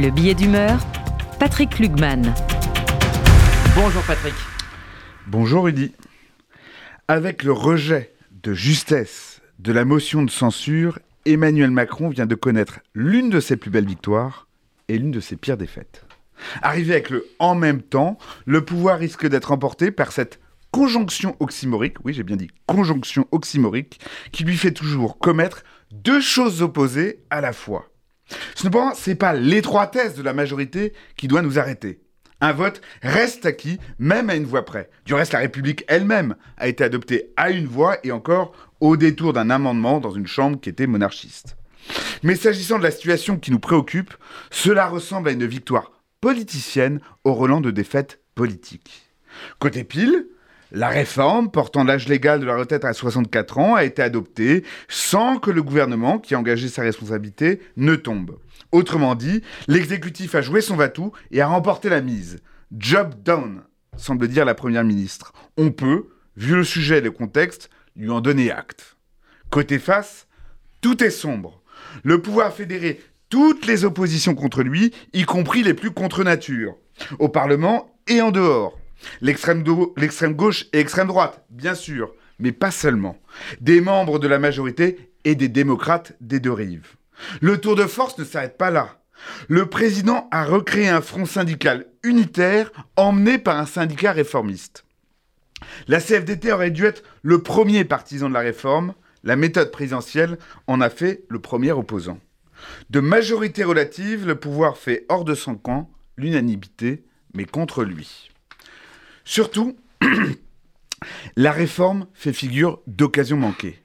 Le billet d'humeur, Patrick Lugman. Bonjour Patrick. Bonjour Rudy. Avec le rejet de justesse de la motion de censure, Emmanuel Macron vient de connaître l'une de ses plus belles victoires et l'une de ses pires défaites. Arrivé avec le en même temps, le pouvoir risque d'être emporté par cette conjonction oxymorique, oui j'ai bien dit conjonction oxymorique, qui lui fait toujours commettre deux choses opposées à la fois. Cependant, ce n'est pas l'étroitesse de la majorité qui doit nous arrêter. Un vote reste acquis, même à une voix près. Du reste, la République elle-même a été adoptée à une voix et encore au détour d'un amendement dans une chambre qui était monarchiste. Mais s'agissant de la situation qui nous préoccupe, cela ressemble à une victoire politicienne au relent de défaite politique. Côté pile, la réforme portant l'âge légal de la retraite à 64 ans a été adoptée sans que le gouvernement, qui a engagé sa responsabilité, ne tombe. Autrement dit, l'exécutif a joué son va-tout et a remporté la mise. Job done, semble dire la première ministre. On peut, vu le sujet et le contexte, lui en donner acte. Côté face, tout est sombre. Le pouvoir fédéré toutes les oppositions contre lui, y compris les plus contre nature, au Parlement et en dehors. L'extrême gauche et l'extrême droite, bien sûr, mais pas seulement. Des membres de la majorité et des démocrates des deux rives. Le tour de force ne s'arrête pas là. Le président a recréé un front syndical unitaire emmené par un syndicat réformiste. La CFDT aurait dû être le premier partisan de la réforme, la méthode présidentielle en a fait le premier opposant. De majorité relative, le pouvoir fait hors de son camp l'unanimité, mais contre lui. Surtout, la réforme fait figure d'occasion manquée.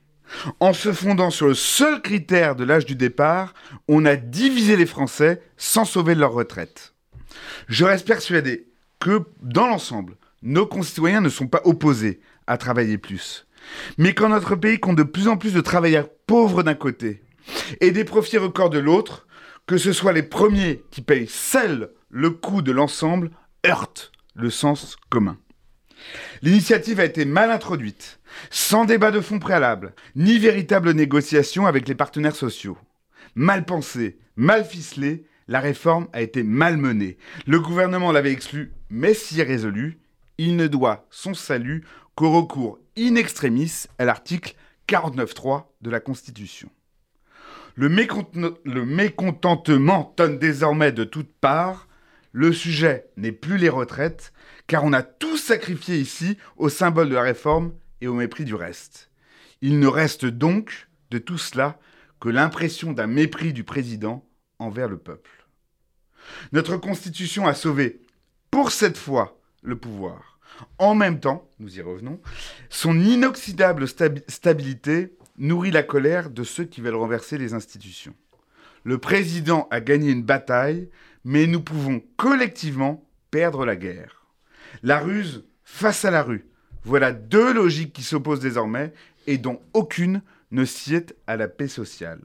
En se fondant sur le seul critère de l'âge du départ, on a divisé les Français sans sauver leur retraite. Je reste persuadé que, dans l'ensemble, nos concitoyens ne sont pas opposés à travailler plus. Mais quand notre pays compte de plus en plus de travailleurs pauvres d'un côté et des profits records de l'autre, que ce soit les premiers qui payent seuls le coût de l'ensemble, heurte le sens commun. L'initiative a été mal introduite, sans débat de fond préalable, ni véritable négociation avec les partenaires sociaux. Mal pensée, mal ficelée, la réforme a été mal menée. Le gouvernement l'avait exclu, mais si résolu, il ne doit son salut qu'au recours in extremis à l'article 49.3 de la Constitution. Le, le mécontentement tonne désormais de toutes parts, le sujet n'est plus les retraites, car on a tout sacrifié ici au symbole de la réforme et au mépris du reste. Il ne reste donc de tout cela que l'impression d'un mépris du président envers le peuple. Notre Constitution a sauvé, pour cette fois, le pouvoir. En même temps, nous y revenons, son inoxydable stabilité nourrit la colère de ceux qui veulent renverser les institutions. Le président a gagné une bataille, mais nous pouvons collectivement perdre la guerre. La ruse face à la rue. Voilà deux logiques qui s'opposent désormais et dont aucune ne sied à la paix sociale.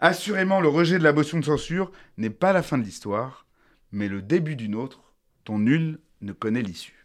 Assurément, le rejet de la motion de censure n'est pas la fin de l'histoire, mais le début d'une autre dont nul ne connaît l'issue.